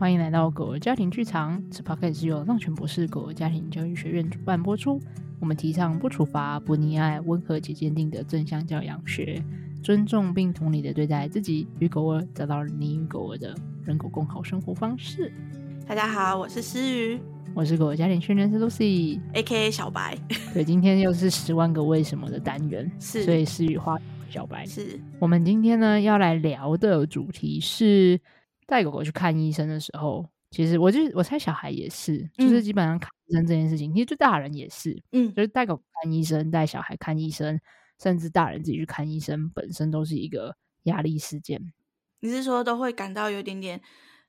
欢迎来到狗儿家庭剧场。此 podcast 是由浪犬博士狗儿家庭教育学院主办播出。我们提倡不处罚、不溺爱、温和且坚定的正向教养学，尊重并同理的对待自己与狗儿，找到你与狗儿的人狗共好生活方式。大家好，我是思雨，我是狗儿家庭训练师 Lucy，A.K.A 小白。对，今天又是十万个为什么的单元，是，所以思雨花小白。是我们今天呢要来聊的主题是。带狗狗去看医生的时候，其实我就我猜小孩也是，嗯、就是基本上看医生这件事情，其实对大人也是，嗯，就是带狗狗看医生、带小孩看医生，甚至大人自己去看医生，本身都是一个压力事件。你是说都会感到有点点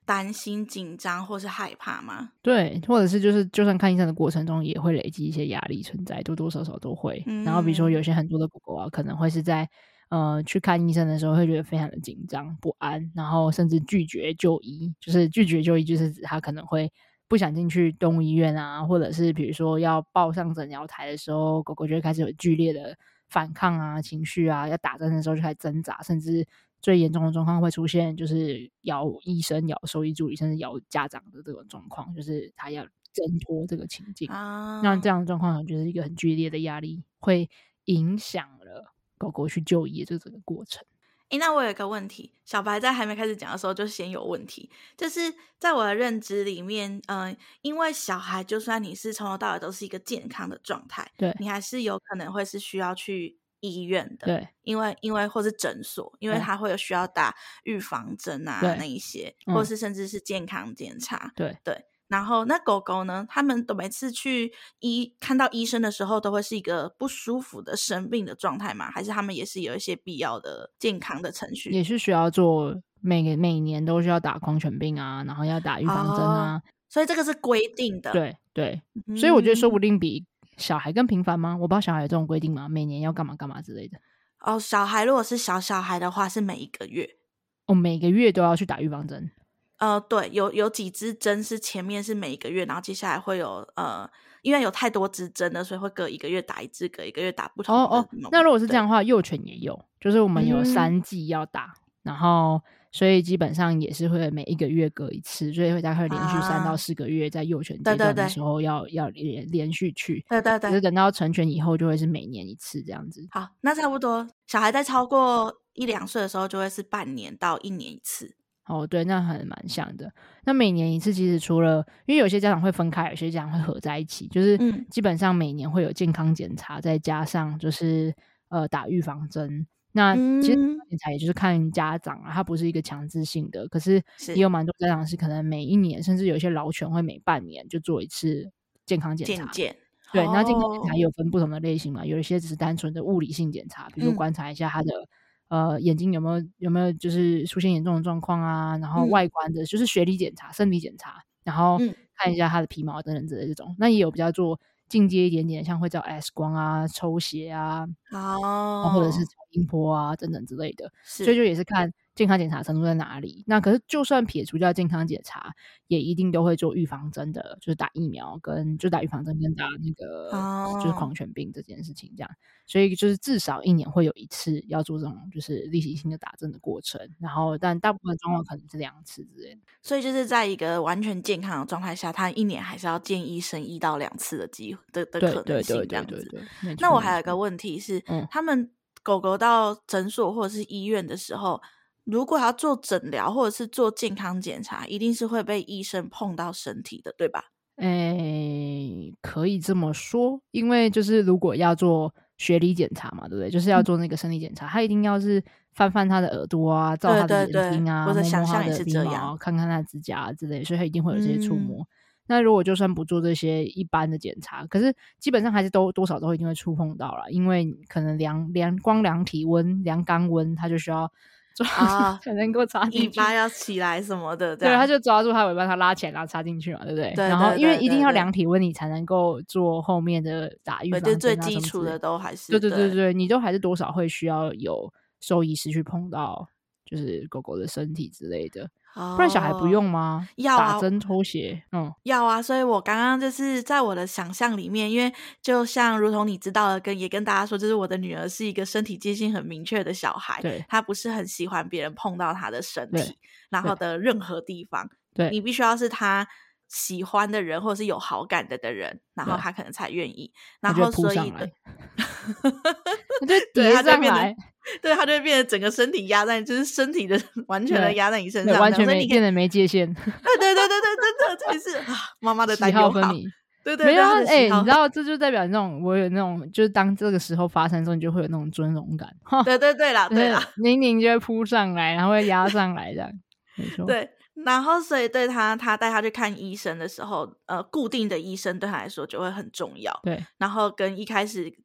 担心、紧张或是害怕吗？对，或者是就是就算看医生的过程中，也会累积一些压力存在，多多少少都会。嗯、然后比如说有些很多的狗狗啊，可能会是在。呃，去看医生的时候会觉得非常的紧张不安，然后甚至拒绝就医，就是拒绝就医，就是指他可能会不想进去动物医院啊，或者是比如说要抱上诊疗台的时候，狗狗就会开始有剧烈的反抗啊，情绪啊，要打针的时候就开始挣扎，甚至最严重的状况会出现就是咬医生、咬兽医助理，甚至咬家长的这种状况，就是他要挣脱这个情境啊。那这样的状况就是一个很剧烈的压力，会影响了。狗狗去就医这整个过程。诶，那我有一个问题，小白在还没开始讲的时候就先有问题，就是在我的认知里面，嗯、呃，因为小孩就算你是从头到尾都是一个健康的状态，对，你还是有可能会是需要去医院的，对，因为因为或是诊所，因为他会有需要打预防针啊那一些，嗯、或是甚至是健康检查，对对。然后那狗狗呢？他们都每次去医看到医生的时候，都会是一个不舒服的生病的状态吗？还是他们也是有一些必要的健康的程序？也是需要做每个每年都需要打狂犬病啊，然后要打预防针啊。哦，所以这个是规定的。对对，所以我觉得说不定比小孩更频繁吗？我不知道小孩有这种规定吗？每年要干嘛干嘛之类的。哦，小孩如果是小小孩的话，是每一个月。哦，每个月都要去打预防针。呃，对，有有几支针是前面是每一个月，然后接下来会有呃，因为有太多支针了，所以会隔一个月打一支，隔一个月打不同。哦哦，那如果是这样的话，幼犬也有，就是我们有三季要打，嗯、然后所以基本上也是会每一个月隔一次，所以会大概连续三到四个月在幼犬阶段的时候要、啊、要连连续去。对对对，可是等到成犬以后就会是每年一次这样子。好，那差不多，小孩在超过一两岁的时候就会是半年到一年一次。哦，对，那还蛮像的。那每年一次，其实除了因为有些家长会分开，有些家长会合在一起，就是基本上每年会有健康检查，再加上就是呃打预防针。那其实检查也就是看家长啊，它不是一个强制性的。可是也有蛮多家长是可能每一年，甚至有些老犬会每半年就做一次健康检查。对，那健康检查也有分不同的类型嘛，有一些只是单纯的物理性检查，比如说观察一下它的。呃，眼睛有没有有没有就是出现严重的状况啊？然后外观的，就是学理检查、身体检查，然后看一下它的皮毛等等之类的这种。那也有比较做进阶一点点，像会照 X 光啊、抽血啊，哦，或者是超音波啊等等之类的。所以就也是看。健康检查程度在哪里？那可是就算撇除掉健康检查，也一定都会做预防针的，就是打疫苗跟就打预防针跟打那个、oh. 就是狂犬病这件事情这样。所以就是至少一年会有一次要做这种就是例行性的打针的过程。然后但大部分状况可能是两次之类的。所以就是在一个完全健康的状态下，他一年还是要见医生一到两次的机会的的可能性这样子。对对对对对。那我还有一个问题是，嗯、他们狗狗到诊所或者是医院的时候。如果要做诊疗或者是做健康检查，一定是会被医生碰到身体的，对吧？诶、欸，可以这么说，因为就是如果要做学理检查嘛，对不对？就是要做那个生理检查，嗯、他一定要是翻翻他的耳朵啊，照他的眼睛啊，或者想象也是这样，看看他的指甲啊之类，所以他一定会有这些触摸。嗯、那如果就算不做这些一般的检查，可是基本上还是都多少都会一定会触碰到了，因为可能量量光量体温、量肛温，他就需要。抓啊，才能够插进去，尾巴要起来什么的，对，他就抓住它尾巴，它拉起来，然后插进去嘛，对不对？对。然后因为一定要量体温，你才能够做后面的打预防针啊，最基础的都还是。对对对对，你都还是多少会需要有兽医师去碰到。就是狗狗的身体之类的。不然小孩不用吗？要啊，打针抽血，嗯，要啊。所以我刚刚就是在我的想象里面，因为就像如同你知道的，跟也跟大家说，就是我的女儿是一个身体界限很明确的小孩，对，她不是很喜欢别人碰到她的身体，然后的任何地方，对，你必须要是她喜欢的人或者是有好感的的人，然后他可能才愿意，然后所以的，对，他就变来。对，他就会变得整个身体压在，就是身体的完全的压在你身上，完全没变得没界限。对对对对对，真的，这是啊，妈妈的担忧分明。对对，没有哎、欸，你知道，这就代表那种我有那种，就是当这个时候发生的时候，你就会有那种尊荣感。对对对啦，对啦，宁宁就会扑上来，然后会压上来，这样没 错。对，然后所以对他，他带他去看医生的时候，呃，固定的医生对他来说就会很重要。对，然后跟一开始。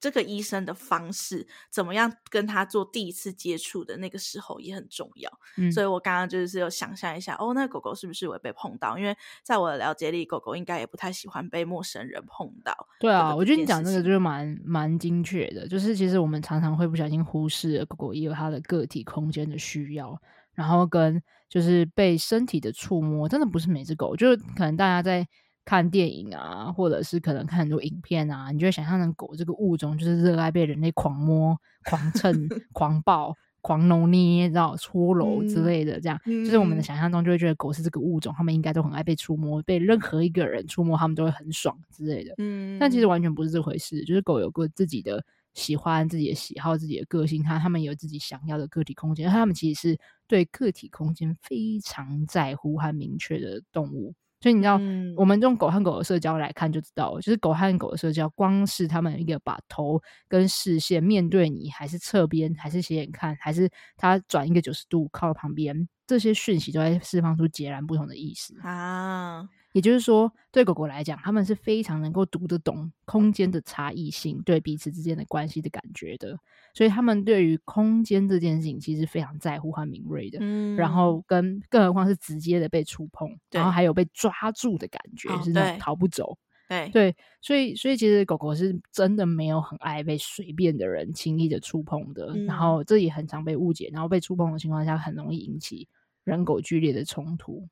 这个医生的方式怎么样？跟他做第一次接触的那个时候也很重要。嗯，所以我刚刚就是有想象一下，哦，那个狗狗是不是会被碰到？因为在我的了解里，狗狗应该也不太喜欢被陌生人碰到。对啊，我觉得你讲这个就是蛮蛮精确的。就是其实我们常常会不小心忽视了狗狗也有它的个体空间的需要，然后跟就是被身体的触摸，真的不是每只狗，就是可能大家在。看电影啊，或者是可能看很多影片啊，你就会想象成狗这个物种就是热爱被人类狂摸、狂蹭、狂抱、狂揉捏，然后搓揉之类的，这样、嗯、就是我们的想象中就会觉得狗是这个物种，他们应该都很爱被触摸，被任何一个人触摸，他们都会很爽之类的。嗯，但其实完全不是这回事，就是狗有个自己的喜欢、自己的喜好、自己的个性，他他们有自己想要的个体空间，他们其实是对个体空间非常在乎和明确的动物。所以你知道，嗯、我们用狗和狗的社交来看就知道，就是狗和狗的社交，光是他们一个把头跟视线面对你，还是侧边，还是斜眼看，还是它转一个九十度靠旁边，这些讯息都在释放出截然不同的意思啊。也就是说，对狗狗来讲，他们是非常能够读得懂空间的差异性，对彼此之间的关系的感觉的。所以，他们对于空间这件事情其实非常在乎和敏锐的。嗯，然后跟更何况是直接的被触碰，然后还有被抓住的感觉，哦、是那种逃不走。对对，所以所以其实狗狗是真的没有很爱被随便的人轻易的触碰的。嗯、然后这也很常被误解，然后被触碰的情况下，很容易引起人狗剧烈的冲突。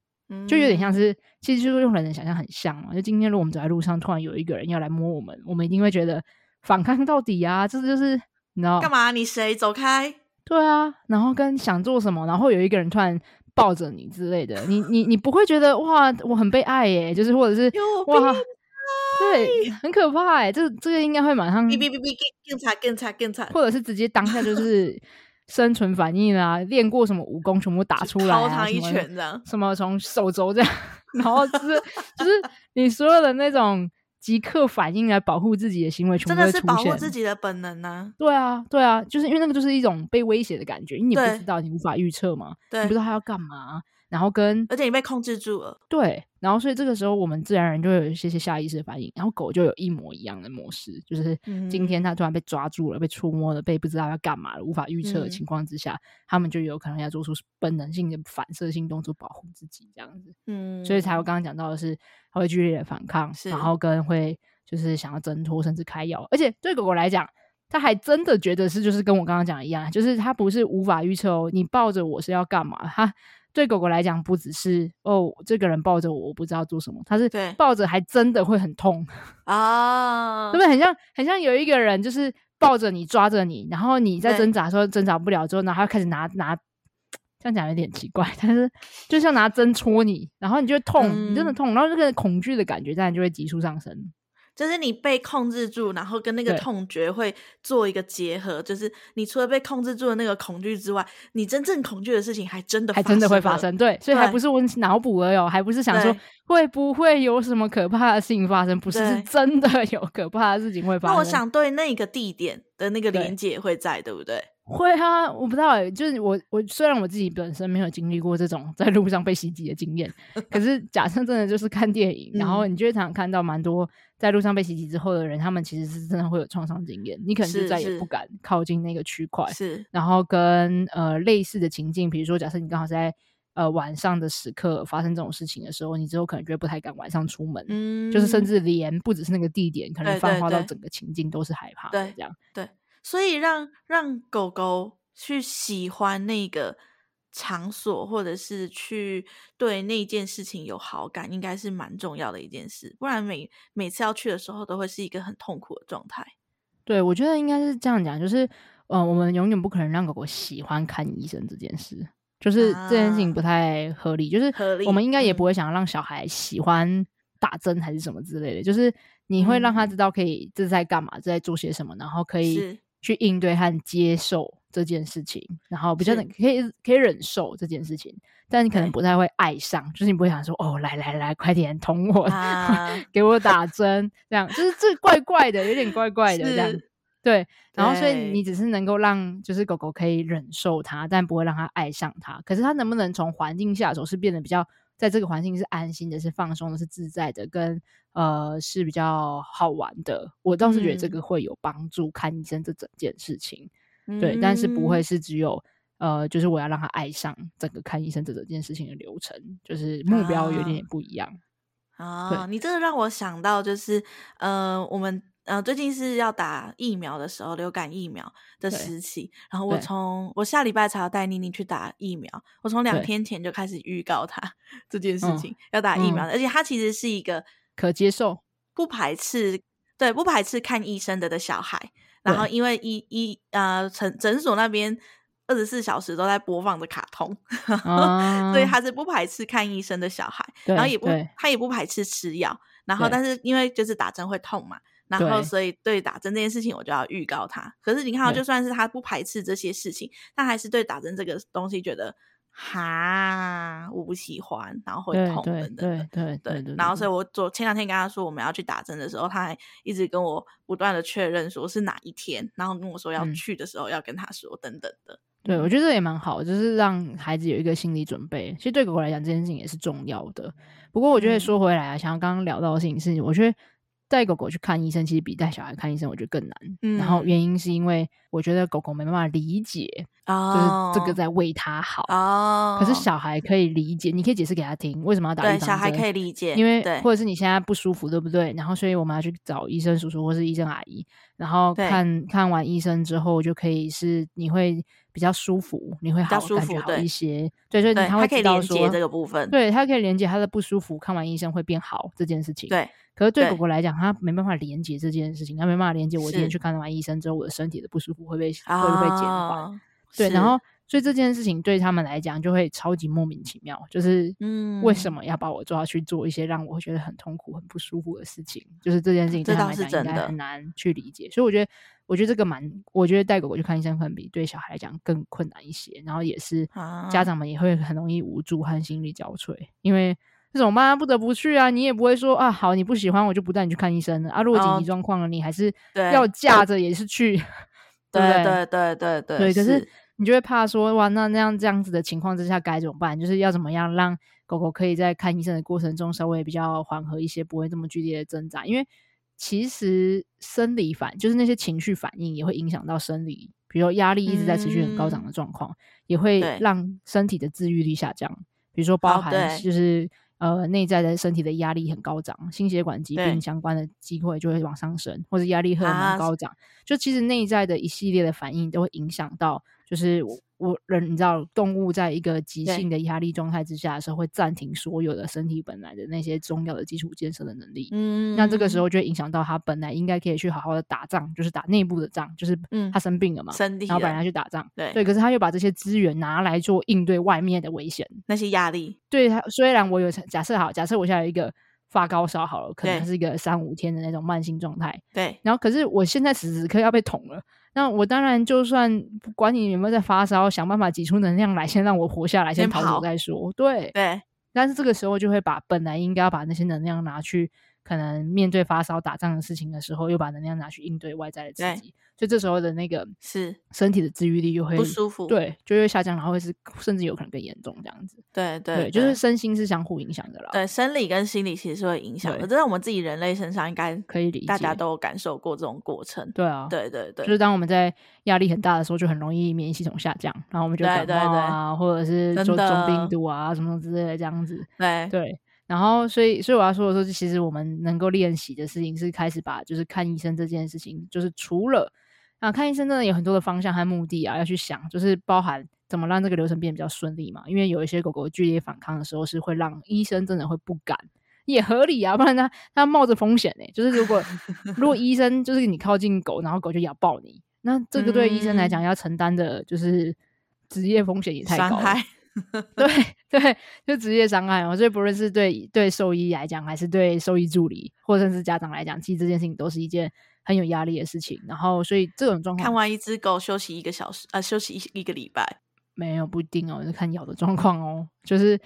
就有点像是，其实就是用人的想象很像嘛。就今天如果我们走在路上，突然有一个人要来摸我们，我们一定会觉得反抗到底啊！这就是你知道干嘛？你谁？走开！对啊，然后跟想做什么，然后有一个人突然抱着你之类的，你你你不会觉得哇，我很被爱耶？就是或者是哇，对，很可怕哎！这这个应该会马上哔哔哔哔更惨更惨更惨，或者是直接当下就是。生存反应啊，练过什么武功，全部打出来啊，掏他一拳这样，什么从手肘这样，然后就是就是你所有的那种即刻反应来保护自己的行为，全部都出现。真的是保护自己的本能呢？对啊，对啊，就是因为那个就是一种被威胁的感觉，因为你不知道，你无法预测嘛，你不知道他要干嘛。然后跟，而且你被控制住了，对，然后所以这个时候我们自然而然就会有一些些下意识的反应，然后狗就有一模一样的模式，就是今天它突然被抓住了，被触摸了，被不知道要干嘛了，无法预测的情况之下，他们就有可能要做出本能性的反射性动作保护自己，这样子，嗯，所以才会刚刚讲到的是，它会剧烈的反抗，然后跟会就是想要挣脱，甚至开咬，而且对狗狗来讲，它还真的觉得是就是跟我刚刚讲的一样，就是他不是无法预测哦，你抱着我是要干嘛，他。对狗狗来讲，不只是哦，这个人抱着我，我不知道做什么。他是抱着，还真的会很痛啊，对不对？很像，很像有一个人就是抱着你，抓着你，然后你在挣扎的时候挣扎不了之后，然后他开始拿拿，这样讲有点奇怪，但是就像拿针戳你，然后你就会痛，嗯、你真的痛，然后这个恐惧的感觉当然就会急速上升。就是你被控制住，然后跟那个痛觉会做一个结合。就是你除了被控制住的那个恐惧之外，你真正恐惧的事情还真的还真的会发生。对，所以还不是我脑补而已，还不是想说会不会有什么可怕的事情发生，不是，是真的有可怕的事情会发生。那我想对那个地点的那个连接会在，对，对不对？会啊，我不知道哎、欸，就是我我虽然我自己本身没有经历过这种在路上被袭击的经验，可是假设真的就是看电影，然后你就会常常看到蛮多在路上被袭击之后的人，他们其实是真的会有创伤经验，你可能就再也不敢靠近那个区块。是，然后跟呃类似的情境，比如说假设你刚好在呃晚上的时刻发生这种事情的时候，你之后可能就会不太敢晚上出门，嗯，就是甚至连不只是那个地点，可能泛化到整个情境都是害怕的，这样。对。对。所以让让狗狗去喜欢那个场所，或者是去对那件事情有好感，应该是蛮重要的一件事。不然每每次要去的时候，都会是一个很痛苦的状态。对，我觉得应该是这样讲，就是，呃，我们永远不可能让狗狗喜欢看医生这件事，就是这件事情不太合理。啊、就是我们应该也不会想要让小孩喜欢打针还是什么之类的，就是你会让他知道可以这是在干嘛，这在做些什么，然后可以。去应对和接受这件事情，然后比较能可以可以忍受这件事情，但你可能不太会爱上，就是你不会想说哦，来来来，快点捅我，啊、给我打针，这样就是这 怪怪的，有点怪怪的这样，对。然后所以你只是能够让就是狗狗可以忍受它，但不会让它爱上它。可是它能不能从环境下手是变得比较？在这个环境是安心的，是放松的，是自在的，跟呃是比较好玩的。我倒是觉得这个会有帮助。看医生这整件事情，嗯、对，但是不会是只有呃，就是我要让他爱上整个看医生这整件事情的流程，就是目标有点点不一样啊。啊，你这个让我想到，就是呃，我们。呃，最近是要打疫苗的时候，流感疫苗的时期。然后我从我下礼拜才要带妮妮去打疫苗，我从两天前就开始预告她这件事情、嗯、要打疫苗的，而且她其实是一个可接受、不排斥，对，不排斥看医生的的小孩。然后因为医医呃诊诊所那边二十四小时都在播放着卡通，嗯、所以他是不排斥看医生的小孩。然后也不他也不排斥吃药。然后但是因为就是打针会痛嘛。然后，所以对打针这件事情，我就要预告他。可是你看，就算是他不排斥这些事情，他还是对打针这个东西觉得哈，我不喜欢，然后会痛等等的。对对对，对，对。然后，所以我昨前两天跟他说我们要去打针的时候，他还一直跟我不断的确认说是哪一天，然后跟我说要去的时候要跟他说等等的。对，我觉得这也蛮好，就是让孩子有一个心理准备。其实对狗狗来讲，这件事情也是重要的。不过，我觉得说回来啊，像刚刚聊到的事情是，我觉得。带狗狗去看医生，其实比带小孩看医生，我觉得更难。嗯，然后原因是因为我觉得狗狗没办法理解，哦，就是这个在为它好。哦，可是小孩可以理解，你可以解释给他听为什么要打预防针。对，小孩可以理解，因为或者是你现在不舒服，对不对？然后所以我们要去找医生叔叔或是医生阿姨，然后看看完医生之后，就可以是你会比较舒服，你会好感觉好一些。对，所以他会知道说连接这个部分，对，他可以连接他的不舒服，看完医生会变好这件事情。对。可是对狗狗来讲，它没办法连接这件事情，它没办法连接我今天去看完医生之后，我的身体的不舒服会被、哦、会不会减缓？对，然后所以这件事情对他们来讲就会超级莫名其妙，就是嗯，为什么要把我抓去做一些让我会觉得很痛苦、很不舒服的事情？就是这件事情对他们来讲应该很难去理解。所以我觉得，我觉得这个蛮，我觉得带狗狗去看医生可能比对小孩来讲更困难一些。然后也是家长们也会很容易无助和心力交瘁，因为。这种妈，不得不去啊！你也不会说啊，好，你不喜欢我就不带你去看医生了啊。如果紧急状况了，你还是要架着也是去，对对对对对对。对，可是你就会怕说，哇，那那样这样子的情况之下该怎么办？就是要怎么样让狗狗可以在看医生的过程中稍微比较缓和一些，不会这么剧烈的挣扎。因为其实生理反就是那些情绪反应也会影响到生理，比如说压力一直在持续很高涨的状况，嗯，也会让身体的自愈力下降。比如说包含就是。呃，内在的身体的压力很高涨，心血管疾病相关的机会就会往上升，或者压力荷尔蒙高涨，啊，就其实内在的一系列的反应都会影响到，就是我。我人你知道，动物在一个急性的压力状态之下的时候，会暂停所有的身体本来的那些重要的基础建设的能力。嗯，那这个时候就会影响到它本来应该可以去好好的打仗，就是打内部的仗，就是它生病了嘛，嗯、然后本来去打仗，对对，可是他又把这些资源拿来做应对外面的危险，那些压力。对他，虽然我有假设好，假设我现在有一个发高烧好了，可能是一个三五天的那种慢性状态，对，然后可是我现在此时此刻要被捅了。那我当然就算不管你有没有在发烧，想办法挤出能量来，先让我活下来，先逃走再说。对对，但是这个时候就会把本来应该要把那些能量拿去，可能面对发烧打仗的事情的时候，又把能量拿去应对外在的刺激。所以这时候的那个是身体的治愈力就会不舒服，对，就会下降，然后会是甚至有可能更严重这样子。对对，对，就是身心是相互影响的啦。对，生理跟心理其实是会影响的，这在我们自己人类身上应该可以理解，大家都有感受过这种过程。对啊，对对对，就是当我们在压力很大的时候，就很容易免疫系统下降，然后我们就感冒啊，或者是中中病毒啊什么之类的这样子。对对，然后所以所以我要说的说，其实我们能够练习的事情是开始把就是看医生这件事情，就是除了。啊，看医生真的有很多的方向和目的啊，要去想，就是包含怎么让这个流程变得比较顺利嘛？因为有一些狗狗剧烈反抗的时候，是会让医生真的会不敢，也合理啊，不然他他冒着风险呢、欸。就是如果如果医生就是你靠近狗，然后狗就咬爆你，那这个对医生来讲要承担的就是职业风险也太高了。对 对，就职业伤害我。所以不论是对对兽医来讲，还是对兽医助理，或者是家长来讲，其实这件事情都是一件很有压力的事情。然后，所以这种状况，看完一只狗休息一个小时，呃，休息一一个礼拜，没有不一定哦，是看咬的状况哦。就是，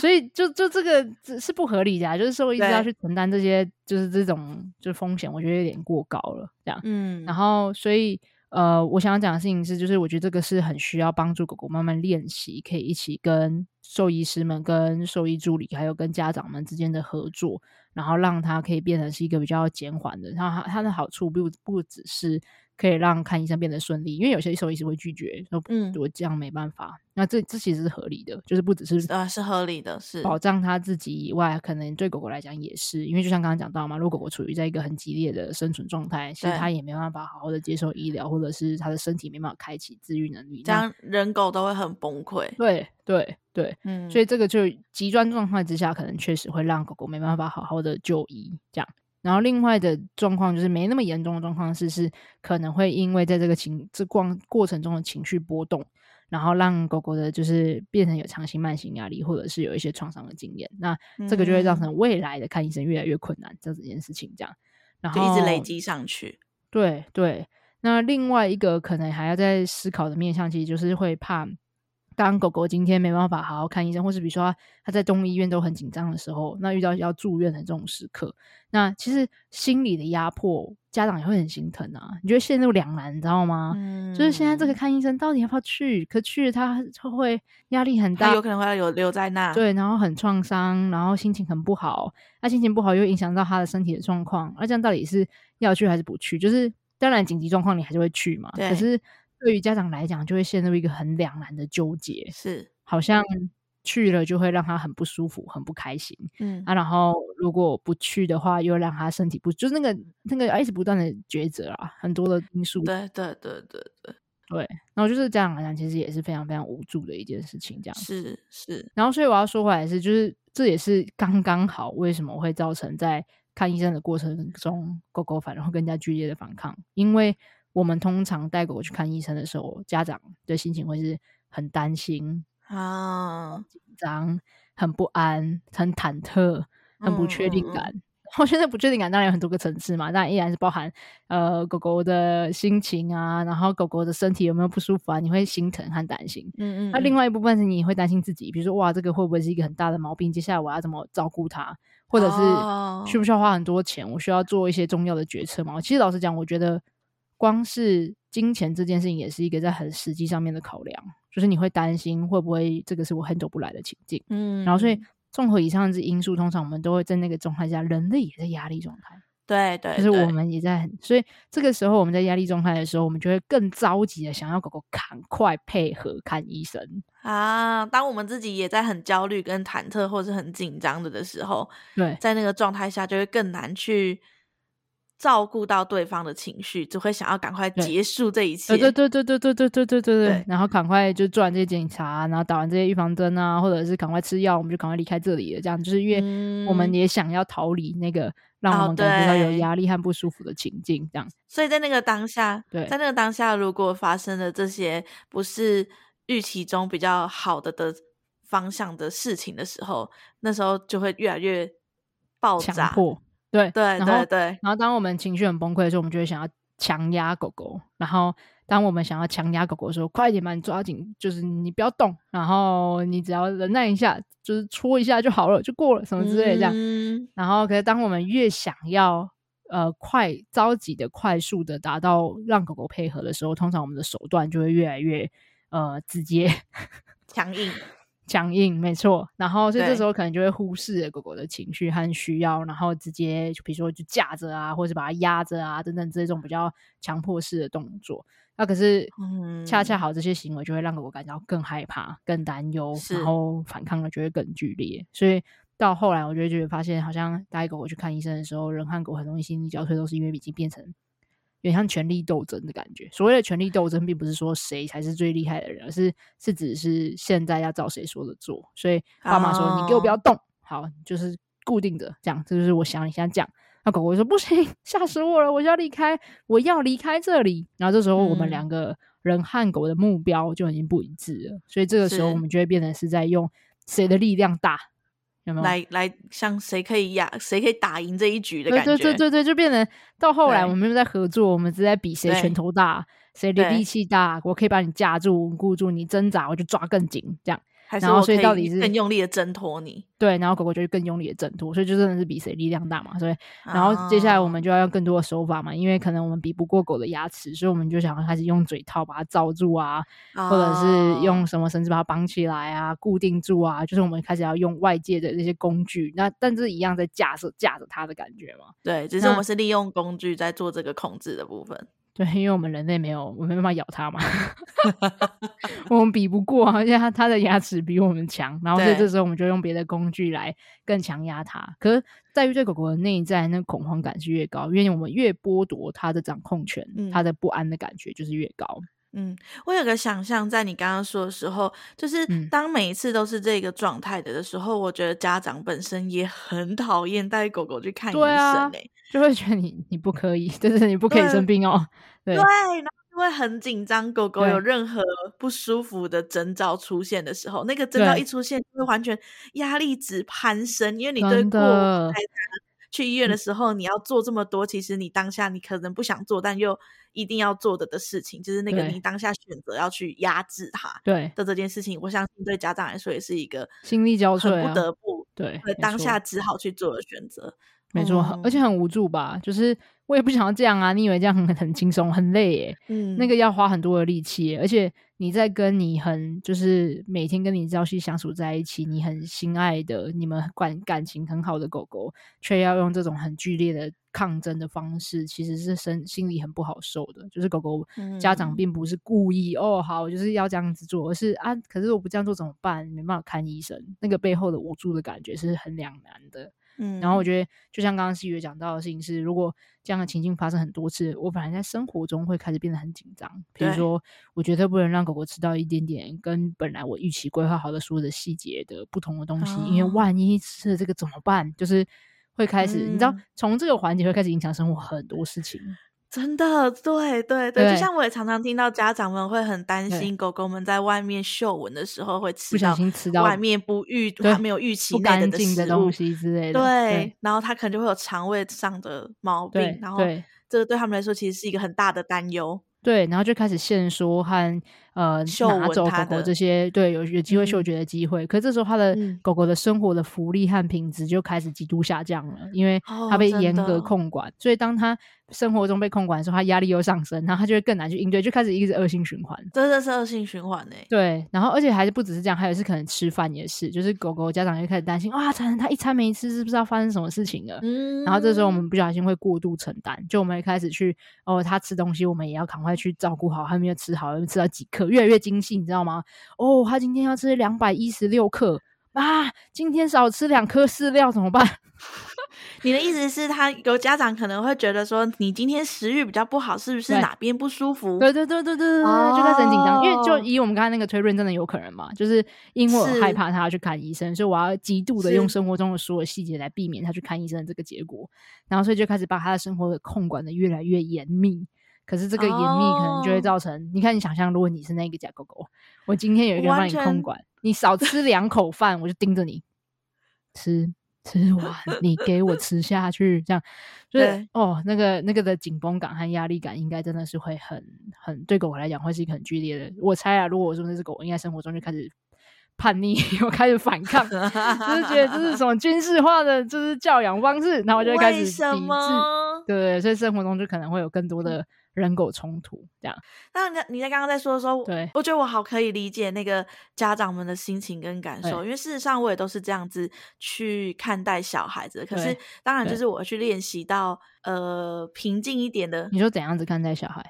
所以就就这个是不合理的啊。就是兽医师要去承担这些，就是这种就是风险，我觉得有点过高了。这样，嗯，然后所以。呃，我想讲的事情是，就是我觉得这个是很需要帮助狗狗慢慢练习，可以一起跟兽医师们、跟兽医助理，还有跟家长们之间的合作，然后让它可以变成是一个比较减缓的。然后它它的好处不不只是。可以让看医生变得顺利，因为有些兽医师会拒绝说：“嗯，我这样没办法。”那这这其实是合理的，就是不只是呃是合理的，是保障他自己以外，可能对狗狗来讲也是，因为就像刚刚讲到嘛，如果狗狗处于在一个很激烈的生存状态，其实它也没办法好好的接受医疗，或者是它的身体没办法开启自愈能力，这样人狗都会很崩溃。对对对，嗯，所以这个就极端状态之下，可能确实会让狗狗没办法好好的就医，这样。然后另外的状况就是没那么严重的状况是是可能会因为在这个情这过过程中的情绪波动，然后让狗狗的就是变成有长期慢性压力，或者是有一些创伤的经验，那这个就会造成未来的看医生越来越困难，这这件事情这样，然后一直累积上去。对对，那另外一个可能还要在思考的面向，其实就是会怕。当狗狗今天没办法好好看医生，或是比如说他，在动物医院都很紧张的时候，那遇到要住院的这种时刻，那其实心理的压迫，家长也会很心疼啊。你觉得陷入两难，你知道吗？嗯，就是现在这个看医生到底要不要去？可去了他会压力很大，有可能会要有留在那，对，然后很创伤，然后心情很不好。那心情不好又影响到他的身体的状况，那这样到底是要去还是不去？就是当然紧急状况你还是会去嘛，可是。对于家长来讲，就会陷入一个很两难的纠结，是。好像去了就会让他很不舒服、很不开心，嗯。啊，然后如果不去的话，又让他身体不，就是那个那个一直不断的抉择啊，很多的因素，对对对对对。对，然后就是家长来讲，其实也是非常非常无助的一件事情，这样是是，然后所以我要说回来是，就是这也是刚刚好，为什么会造成在看医生的过程中，狗狗反而会更加剧烈的反抗，因为。我们通常带狗狗去看医生的时候，家长的心情会是很担心啊、紧张、很不安、很忐忑、很不确定感。我现在不确定感当然有很多个层次嘛，当然依然是包含呃狗狗的心情啊，然后狗狗的身体有没有不舒服啊，你会心疼和担心。嗯嗯。那另外一部分是你会担心自己，比如说哇，这个会不会是一个很大的毛病？接下来我要怎么照顾它？或者是需不需要花很多钱？我需要做一些重要的决策吗？其实老实讲，我觉得。光是金钱这件事情，也是一个在很实际上面的考量，就是你会担心会不会这个是我 handle 不来的情境，嗯，然后所以综合以上这因素，通常我们都会在那个状态下，人类也在压力状态，对对，就是我们也在很，所以这个时候我们在压力状态的时候，我们就会更着急的想要狗狗赶快配合看医生啊。当我们自己也在很焦虑、跟忐忑或是很紧张的的时候，对，在那个状态下就会更难去。照顾到对方的情绪，只会想要赶快结束这一切。对对对对对对对对对对对。然后赶快就做完这些检查，然后打完这些预防针啊，或者是赶快吃药，我们就赶快离开这里了。这样就是因为我们也想要逃离那个让我们感觉到有压力和不舒服的情境。这样，所以在那个当下，对，在那个当下，如果发生了这些不是预期中比较好的的方向的事情的时候，那时候就会越来越爆炸。对对对对，然后当我们情绪很崩溃的时候，我们就会想要强压狗狗。然后当我们想要强压狗狗的时候，快点把你抓紧，就是你不要动，然后你只要忍耐一下，就是戳一下就好了，就过了，什么之类的这样。嗯、然后，可是当我们越想要呃快着急的、快速的达到让狗狗配合的时候，通常我们的手段就会越来越呃直接、强硬。强硬，没错。然后，所以这时候可能就会忽视狗狗的情绪和需要，然后直接就比如说就架着啊，或者是把它压着啊，等等这种比较强迫式的动作。那可是，恰恰好这些行为就会让狗狗感到更害怕、更担忧，然后反抗的就会更剧烈。所以到后来，我就觉得发现，好像带狗狗去看医生的时候，人和狗很容易心力交瘁，都是因为已经变成有点像权力斗争的感觉。所谓的权力斗争，并不是说谁才是最厉害的人，而是是指是现在要照谁说的做。所以爸妈说：“ oh. 你给我不要动，好，就是固定的这样。”这就是我想你现在讲。那狗狗说：“不行，吓死我了！我要离开，我要离开这里。”然后这时候我们两个人和狗的目标就已经不一致了，嗯、所以这个时候我们就会变成是在用谁的力量大。有没有来来像谁可以压谁可以打赢这一局的感觉？对对对对，就变成到后来我们又在合作，我们只在比谁拳头大，谁的力气大，我可以把你架住、稳固住，你挣扎我就抓更紧，这样。然后，所以到底是更用力的挣脱你？对，然后狗狗就会更用力的挣脱，所以就真的是比谁力量大嘛。所以，然后接下来我们就要用更多的手法嘛，哦、因为可能我们比不过狗的牙齿，所以我们就想要开始用嘴套把它罩住啊，哦、或者是用什么绳子把它绑起来啊，固定住啊。就是我们开始要用外界的那些工具，那但是一样在架设架着它的感觉嘛。对，只是我们是利用工具在做这个控制的部分。对，因为我们人类没有，我们没办法咬它嘛，我们比不过，而且它它的牙齿比我们强，然后所以这时候我们就用别的工具来更强压它。可是在于对狗狗的内在，那恐慌感是越高，因为我们越剥夺它的掌控权，嗯、它的不安的感觉就是越高。嗯，我有个想象，在你刚刚说的时候，就是当每一次都是这个状态的的时候，嗯、我觉得家长本身也很讨厌带狗狗去看医生、欸，哎、啊，就会觉得你你不可以，就是你不可以生病哦，对，对，然后就会很紧张。狗狗有任何不舒服的征兆出现的时候，那个征兆一出现，就会完全压力值攀升，因为你对过去医院的时候，你要做这么多，其实你当下你可能不想做，但又一定要做的的事情，就是那个你当下选择要去压制它，对。的这件事情，我相信对家长来说也是一个心力交瘁，不得不对，当下只好去做的选择。没错，嗯、而且很无助吧？就是我也不想要这样啊！你以为这样很很轻松、很累耶？嗯，那个要花很多的力气，而且你在跟你很就是每天跟你朝夕相处在一起，你很心爱的、你们感感情很好的狗狗，却要用这种很剧烈的抗争的方式，其实是身心里很不好受的。就是狗狗家长并不是故意、嗯、哦，好，就是要这样子做，而是啊，可是我不这样做怎么办？没办法看医生，那个背后的无助的感觉是很两难的。嗯，然后我觉得，就像刚刚西雨讲到的事情是，如果这样的情境发生很多次，我反而在生活中会开始变得很紧张。比如说，我绝对不能让狗狗吃到一点点跟本来我预期规划好的所有的细节的不同的东西，哦、因为万一吃了这个怎么办？就是会开始，嗯、你知道，从这个环节会开始影响生活很多事情。真的，对对对，对。就像我也常常听到家长们会很担心狗狗们在外面嗅闻的时候会吃到外面不预它没有预期内的食物的东西之类。的，对，对然后它可能就会有肠胃上的毛病，然后这个对他们来说其实是一个很大的担忧。对，然后就开始限缩和呃拿走狗狗这些对有有机会嗅觉的机会，嗯、可是这时候它的狗狗的生活的福利和品质就开始极度下降了，因为它被严格控管，哦、所以当它生活中被控管的时候，它压力又上升，然后它就会更难去应对，就开始一直恶性循环，真的是恶性循环呢。对，然后而且还是不只是这样，还有是可能吃饭也是，就是狗狗家长就开始担心，哇，它它一餐没吃，是不是要发生什么事情了？嗯，然后这时候我们不小心会过度承担，就我们会开始去哦，它吃东西，我们也要赶快去照顾好，还没有吃好，又吃到几克，越来越精细，你知道吗？哦，他今天要吃两百一十六克啊，今天少吃两颗饲料怎么办？你的意思是，他有家长可能会觉得说，你今天食欲比较不好，是不是哪边不舒服？对对对对对对，就开始很紧张。因为就以我们刚才那个推论，真的有可能嘛？就是因为我害怕他要去看医生，所以我要极度的用生活中的所有细节来避免他去看医生的这个结果。然后所以就开始把他的生活控管的越来越严密。可是这个严密可能就会造成，你看你想象，如果你是那个假狗狗，我今天有一个人帮你控管，你少吃两口饭，我就盯着你吃。吃完，你给我吃下去，这样就是对哦，那个那个的紧绷感和压力感，应该真的是会很很对狗狗来讲，会是一个很剧烈的。我猜啊，如果我说那只狗，应该生活中就开始叛逆，我开始反抗，就是觉得这是什么军事化的，就是教养方式，然后我就开始抵制，对对，所以生活中就可能会有更多的。人狗冲突这样，那你你在刚刚在说的时候，对，我觉得我好可以理解那个家长们的心情跟感受，因为事实上我也都是这样子去看待小孩子。可是当然就是我去练习到呃平静一点的。你说怎样子看待小孩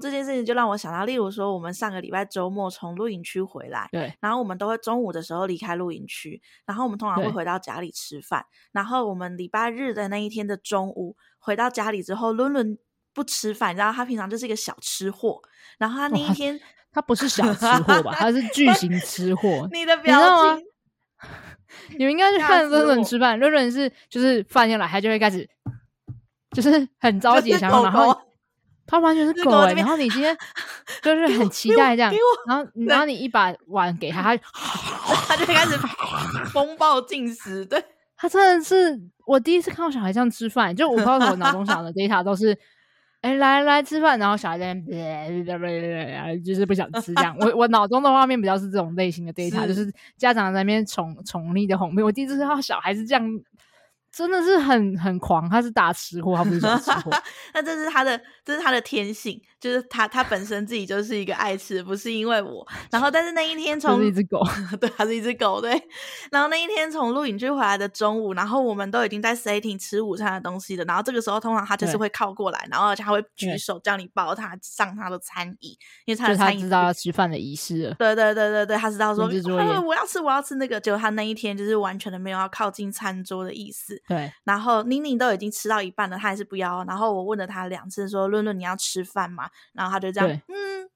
这件事情，就让我想到，例如说我们上个礼拜周末从露营区回来，对，然后我们都会中午的时候离开露营区，然后我们通常会回到家里吃饭，然后我们礼拜日的那一天的中午回到家里之后，伦伦。不吃饭，你知道他平常就是一个小吃货，然后他那一天、哦、他，不是小吃货吧？他是巨型吃货。你的表情，你们应该去看润润吃饭。润润是就是饭要来，他就会开始，就是很着急想要，然后他完全是狗哎、欸。然后你今天 就是很期待这样，然后然后你一把碗给他，他他就开始风暴进食，对。他真的是我第一次看到小孩这样吃饭，就我不知道我脑中想的 data 都是，哎、欸，来来吃饭，然后小孩在那边，就是不想吃这样。我我脑中的画面比较是这种类型的 data，是就是家长在那边宠宠溺的哄骗。我第一次看到小孩是这样。真的是很很狂，他是大吃货，他不是小吃货。那这是他的，这是他的天性，就是他他本身自己就是一个爱吃，不是因为我。然后，但是那一天 从，是一只狗，对，他是一只狗，对。然后那一天从录影剧回来的中午，然后我们都已经在 setting 吃午餐的东西了。然后这个时候，通常他就是会靠过来，然后而且他会举手叫你抱他上他的餐椅，因为他的餐椅知道要吃饭的仪式了。对对对对对，他知道说，我要吃我要吃那个，结果他那一天就是完全的没有要靠近餐桌的意思。对，然后宁宁都已经吃到一半了，他还是不要。然后我问了他两次，说：“润润，你要吃饭吗？”然后他就这样，嗯，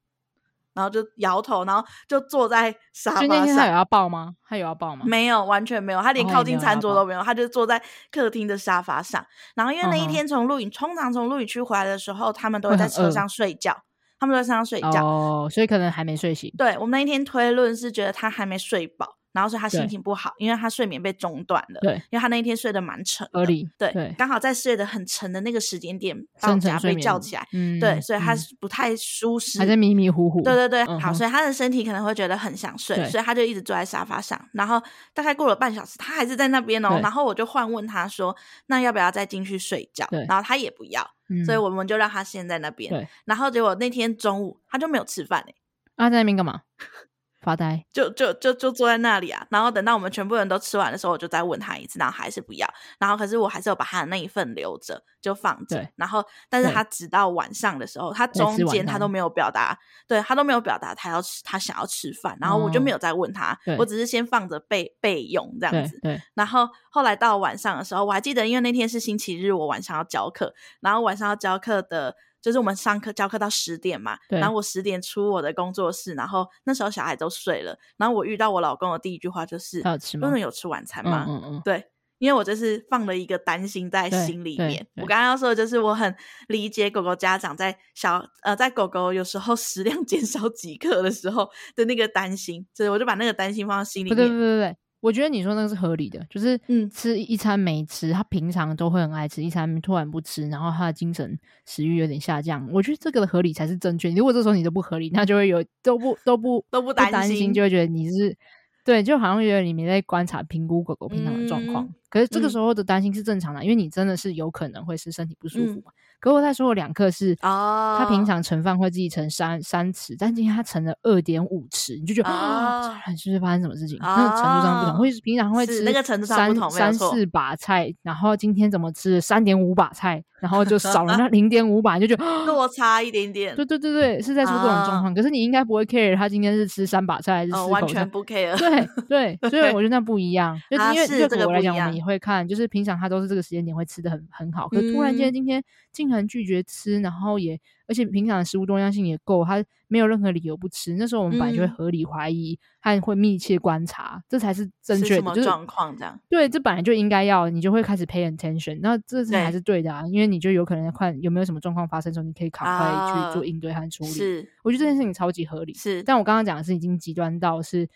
然后就摇头，然后就坐在沙发上。有要抱吗？他有要抱吗？没有，完全没有。他连靠近餐桌都没有，哦、没有他就坐在客厅的沙发上。然后因为那一天从录影，嗯、通常从录影区回来的时候，他们都会在车上睡觉，他们都在车上睡觉哦，所以可能还没睡醒。对，我们那一天推论是觉得他还没睡饱。然后所以他心情不好，因为他睡眠被中断了。对，因为他那一天睡得蛮沉。合理。对，刚好在睡得很沉的那个时间点，大家被叫起来。嗯，对，所以他不太舒适，还在迷迷糊糊。对对对，好，所以他的身体可能会觉得很想睡，所以他就一直坐在沙发上。然后大概过了半小时，他还是在那边哦。然后我就换问他说：“那要不要再进去睡觉？”然后他也不要，所以我们就让他先在那边。对。然后结果那天中午他就没有吃饭哎。他在那边干嘛？发呆，就就就就坐在那里啊，然后等到我们全部人都吃完的时候，我就再问他一次，然后还是不要，然后可是我还是有把他的那一份留着，就放着。然后，但是他直到晚上的时候，他中间他都没有表达，对他都没有表达他要吃，他想要吃饭，然后我就没有再问他，哦、我只是先放着备备用这样子。对。对然后后来到晚上的时候，我还记得，因为那天是星期日，我晚上要教课，然后晚上要教课的。就是我们上课教课到十点嘛，然后我十点出我的工作室，然后那时候小孩都睡了，然后我遇到我老公的第一句话就是：“润润有吃晚餐吗？”嗯嗯嗯对，因为我就是放了一个担心在心里面。我刚刚要说的就是我很理解狗狗家长在小呃在狗狗有时候 食量减少几克的时候的那个担心，所以我就把那个担心放在心里面。对对对对。我觉得你说那个是合理的，就是嗯，吃一餐没吃，他平常都会很爱吃，一餐突然不吃，然后他的精神食欲有点下降。我觉得这个的合理才是正确。如果这时候你都不合理，那就会有都不都不 都不担心，就会觉得你是对，就好像觉得你没在观察评估狗狗平常的状况。嗯、可是这个时候的担心是正常的，嗯、因为你真的是有可能会是身体不舒服嘛。嗯可是我再说我两克是，他平常盛饭会自己盛三三匙，但今天他盛了二点五匙，你就觉得啊，是不是发生什么事情？那个程度上不同，会平常会吃那个程度上不同，三四把菜，然后今天怎么吃三点五把菜，然后就少了那零点五把，就觉得 落差一点点。对对对对，是在说这种状况。可是你应该不会 care 他今天是吃三把菜还是四口全不 care。对对，所以我觉得那不一样，就因为对我来讲，我们也会看，就是平常他都是这个时间点会吃的很很好，可突然间今天进。很拒绝吃，然后也而且平常的食物多样性也够，他没有任何理由不吃。那时候我们本来就会合理怀疑，还会密切观察，嗯、这才是正确状况这样？对，这本来就应该要，你就会开始 pay attention。那这才是对的啊，因为你就有可能看有没有什么状况发生的时候，你可以赶快去做应对和处理。啊、是，我觉得这件事情超级合理。是，但我刚刚讲的是已经极端到是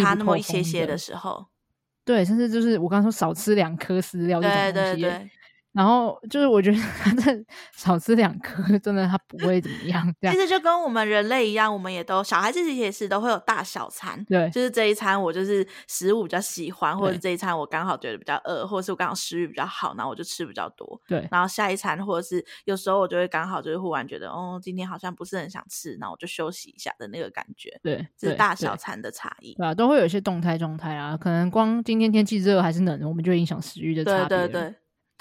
差那么一些些的时候，对，甚至就是我刚刚说少吃两颗饲料这种东西。对对对。然后就是，我觉得他这少吃两颗，真的他不会怎么样。其实就跟我们人类一样，我们也都小孩子其实也是都会有大小餐。对，就是这一餐我就是食物比较喜欢，或者这一餐我刚好觉得比较饿，或者是我刚好食欲比较好，然后我就吃比较多。对，然后下一餐或者是有时候我就会刚好就是忽然觉得哦，今天好像不是很想吃，然后我就休息一下的那个感觉。对，是大小餐的差异。对啊，都会有一些动态状态啊，可能光今天天气热还是冷，我们就影响食欲的差别。对对对。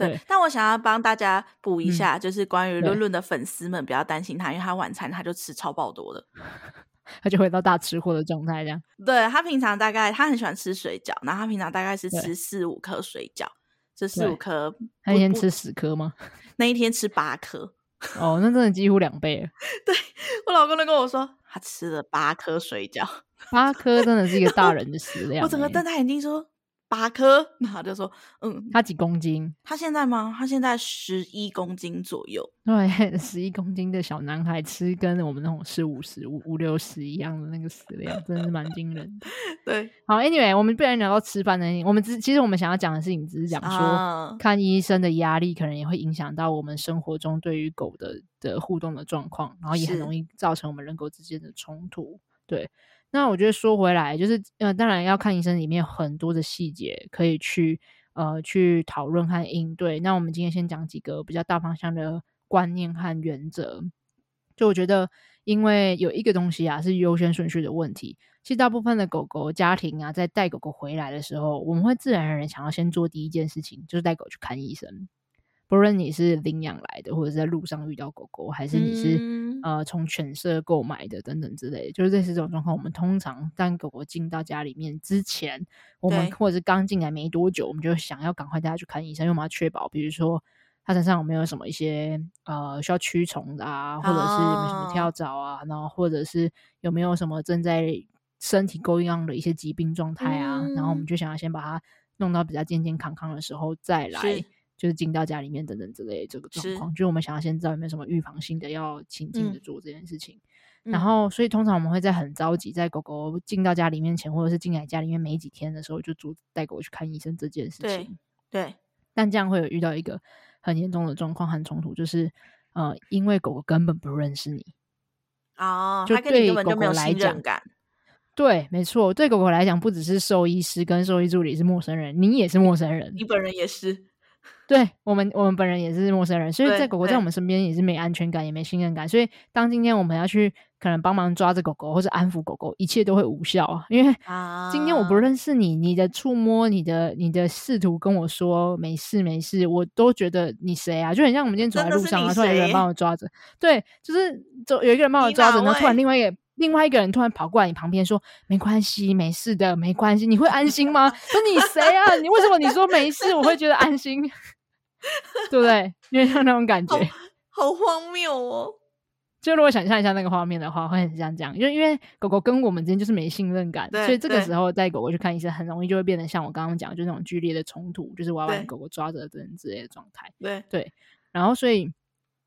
对，但我想要帮大家补一下，嗯、就是关于润润的粉丝们不要担心他，因为他晚餐他就吃超爆多的，他就回到大吃货的状态这样。对，他平常大概他很喜欢吃水饺，然后他平常大概是吃四五颗水饺，这四五颗，他一天吃十颗吗？那一天吃八颗。哦，那真的几乎两倍了。对，我老公都跟我说，他吃了八颗水饺，八颗真的是一个大人的食量。我整个瞪大眼睛说。八颗，那他就说，嗯，他几公斤？他现在吗？他现在十一公斤左右。对，十一公斤的小男孩吃跟我们那种四五十、五五六十一样的那个食量，真的是蛮惊人的。对，好，Anyway，我们不然聊到吃饭呢。我们只其实我们想要讲的事情，只是讲说、啊、看医生的压力，可能也会影响到我们生活中对于狗的的互动的状况，然后也很容易造成我们人狗之间的冲突。对。那我觉得说回来，就是呃，当然要看医生里面很多的细节可以去呃去讨论和应对。那我们今天先讲几个比较大方向的观念和原则。就我觉得，因为有一个东西啊是优先顺序的问题。其实大部分的狗狗家庭啊，在带狗狗回来的时候，我们会自然而然想要先做第一件事情，就是带狗去看医生。不论你是领养来的，或者是在路上遇到狗狗，还是你是、嗯、呃从犬舍购买的等等之类，就是类似这种状况，我们通常当狗狗进到家里面之前，我们或者是刚进来没多久，我们就想要赶快带它去看医生，因为我们要确保，比如说它身上有没有什么一些呃需要驱虫的啊，或者是有没有什么跳蚤啊，然后或者是有没有什么正在身体沟样的一些疾病状态啊、嗯，然后我们就想要先把它弄到比较健健康康的时候再来。就是进到家里面等等之类的这个状况，就是我们想要先知道有没有什么预防性的要亲近的做这件事情，嗯、然后所以通常我们会在很着急，在狗狗进到家里面前，或者是进来家里面没几天的时候，就主带狗去看医生这件事情。对，对。但这样会有遇到一个很严重的状况和冲突，就是呃，因为狗狗根本不认识你哦，就对狗狗来讲，对，没错，对狗狗来讲，不只是兽医师跟兽医助理是陌生人，你也是陌生人，你本人也是。对我们，我们本人也是陌生人，所以在狗狗在我们身边也是没安全感，也没信任感。所以当今天我们要去可能帮忙抓着狗狗或者安抚狗狗，一切都会无效啊！因为今天我不认识你，你的触摸，你的你的试图跟我说没事没事，我都觉得你谁啊？就很像我们今天走在路上啊，突然有人帮我抓着，对，就是走有一个人帮我抓着，然后突然另外一个另外一个人突然跑过来你旁边说没关系，没事的，没关系，你会安心吗？说你谁啊？你为什么你说没事，我会觉得安心？对不对？因为像那种感觉，好，好荒谬哦！就如果想象一下那个画面的话，会很像这样。因为因为狗狗跟我们之间就是没信任感，所以这个时候带狗狗去看医生，很容易就会变得像我刚刚讲，就那种剧烈的冲突，就是我要把狗狗抓着等之类的状态。对对，然后所以。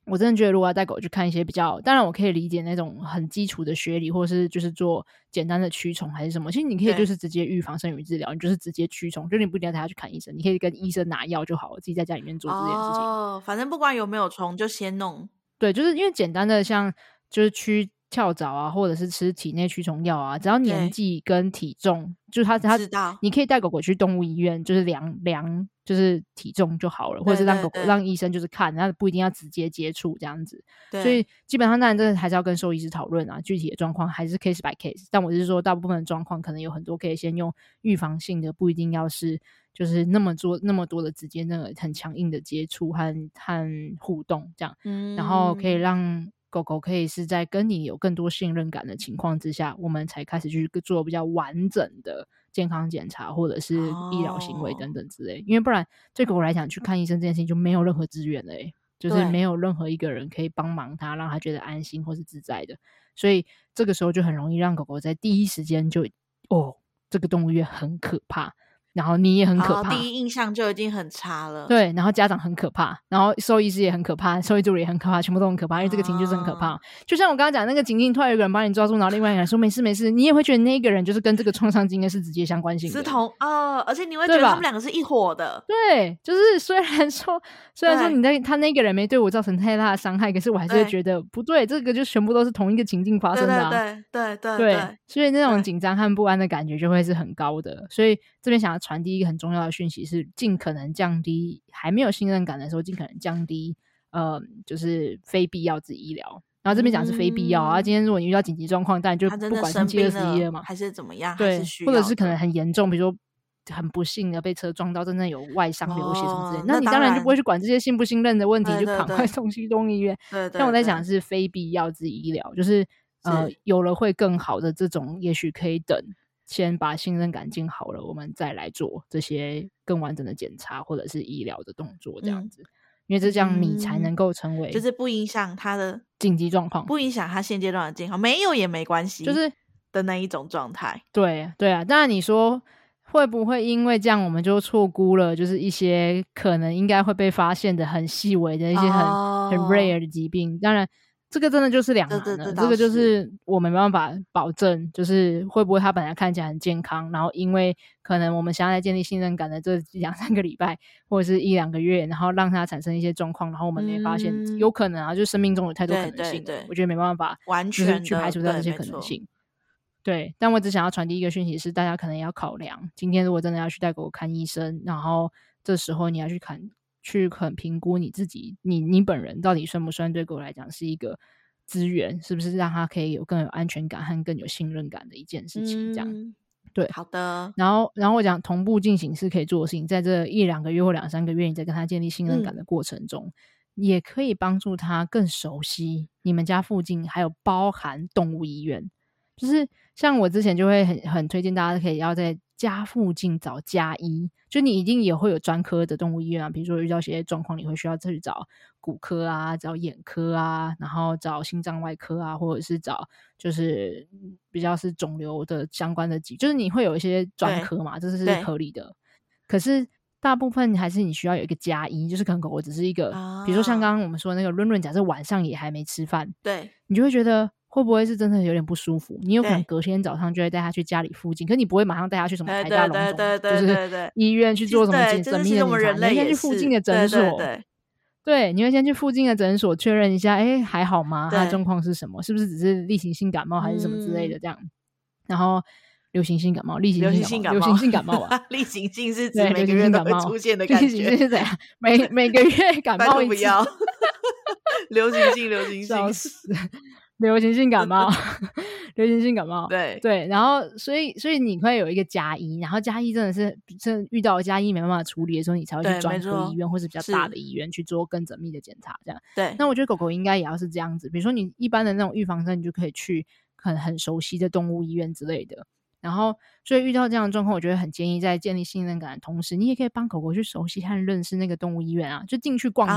我真的觉得，如果要带狗去看一些比较，当然我可以理解那种很基础的学理，或者是就是做简单的驱虫还是什么。其实你可以就是直接预防胜于治疗，你就是直接驱虫，就你不一定要带它去看医生，你可以跟医生拿药就好了，自己在家里面做这件事情。哦，反正不管有没有虫，就先弄。对，就是因为简单的像就是驱。跳蚤啊，或者是吃体内驱虫药啊，只要年纪跟体重，就是他他，你可以带狗狗去动物医院，就是量量就是体重就好了，或者是让狗狗让医生就是看，然后不一定要直接接触这样子。所以基本上当然这还是要跟兽医师讨论啊，具体的状况还是 case by case。但我是说，大部分的状况可能有很多可以先用预防性的，不一定要是就是那么做那么多的直接那个很强硬的接触和和互动这样，嗯，然后可以让。狗狗可以是在跟你有更多信任感的情况之下，我们才开始去做比较完整的健康检查，或者是医疗行为等等之类。Oh. 因为不然，对狗狗来讲，去看医生这件事情就没有任何资源了，就是没有任何一个人可以帮忙它，让它觉得安心或是自在的。所以这个时候就很容易让狗狗在第一时间就哦，这个动物园很可怕。然后你也很可怕，第一印象就已经很差了。对，然后家长很可怕，然后兽医师也很可怕，兽医助理也很可怕，全部都很可怕，因为这个情绪是很可怕。啊、就像我刚刚讲那个情境，突然有个人把你抓住，然后另外一个人说没事没事，你也会觉得那个人就是跟这个创伤经验是直接相关性的，是同啊、呃，而且你会觉得他们两个是一伙的。对，就是虽然说虽然说你在他那个人没对我造成太大的伤害，可是我还是会觉得不对，这个就全部都是同一个情境发生的、啊。对对对对对，对，所以那种紧张和不安的感觉就会是很高的。所以这边想要传递一个很重要的讯息是尽可能降低还没有信任感的时候，尽可能降低呃，就是非必要之医疗。然后这边讲是非必要、嗯、啊。今天如果你遇到紧急状况，但就不管星期二十一了嘛，还是怎么样，对，或者是可能很严重，比如说很不幸的被车撞到，真的有外伤流血什么之类、哦，那你当然就不会去管这些信不信任的问题，对对对，就赶快送去东医院。对，对，对，但我在想是非必要之医疗，就是呃，有了会更好的这种，也许可以等。先把信任感建好了，我们再来做这些更完整的检查或者是医疗的动作，这样子。嗯、因为这样你才能够成为，就是不影响他的紧急状况，不影响他现阶段的健康，没有也没关系，就是的那一种状态。对对啊，当然你说会不会因为这样我们就错估了，就是一些可能应该会被发现的很细微的一些很、哦、很 rare 的疾病？当然。这个真的就是两难了，这，这个就是我没办法保证，就是会不会他本来看起来很健康，然后因为可能我们现在建立信任感的这 两三个礼拜或者是一两个月，然后让他产生一些状况，然后我们没发现，嗯、有可能啊，就是生命中有太多可能性，我觉得没办法完全去排除掉这些可能性。对，对，但我只想要传递一个讯息是，大家可能要考量，今天如果真的要去带狗狗看医生，然后这时候你要去看。去很评估你自己，你你本人到底算不算对狗来讲是一个资源，是不是让它可以有更有安全感和更有信任感的一件事情？这样、嗯、对，好的。然后，然后我讲同步进行是可以做的事情，在这一两个月或两三个月，你在跟他建立信任感的过程中，嗯、也可以帮助他更熟悉你们家附近，还有包含动物医院。就是像我之前就会很很推荐大家可以要在。家附近找家医，就你一定也会有专科的动物医院啊。比如说遇到一些状况，你会需要去找骨科啊，找眼科啊，然后找心脏外科啊，或者是找就是比较是肿瘤的相关的疾，就是你会有一些专科嘛，这是合理的。可是大部分还是你需要有一个家医，就是可能狗狗只是一个，啊、比如说像刚刚我们说的那个润润，假设晚上也还没吃饭，对你就会觉得。会不会是真的有点不舒服？你有可能隔天早上就会带他去家里附近，可是你不会马上带他去什么台大龙总，就是 医院去做什么诊诊、就是、的检查。你先去附近的诊所，对，你会先去附近的诊所确认一下，哎，还好吗？他的状况是什么？是不是只是例行性感冒还是什么之类的？这样，嗯、然后流行性感冒、例行性感冒、流行性感冒啊，例行性是指每个月都会出现的感觉，例行性是怎样？每每个月感 冒一次，不要流行性，流行性。流行性感冒，流行性感冒，对。对，然后所以所以你会有一个加医，然后加医真的是真遇到加医没办法处理的时候，你才会去专科医院或是比较大的医院去做更缜密的检查，这样。对，那我觉得狗狗应该也要是这样子，比如说你一般的那种预防针，你就可以去很很熟悉的动物医院之类的。然后，所以遇到这样的状况，我觉得很建议在建立信任感的同时，你也可以帮狗狗去熟悉和认识那个动物医院啊，就进去逛街，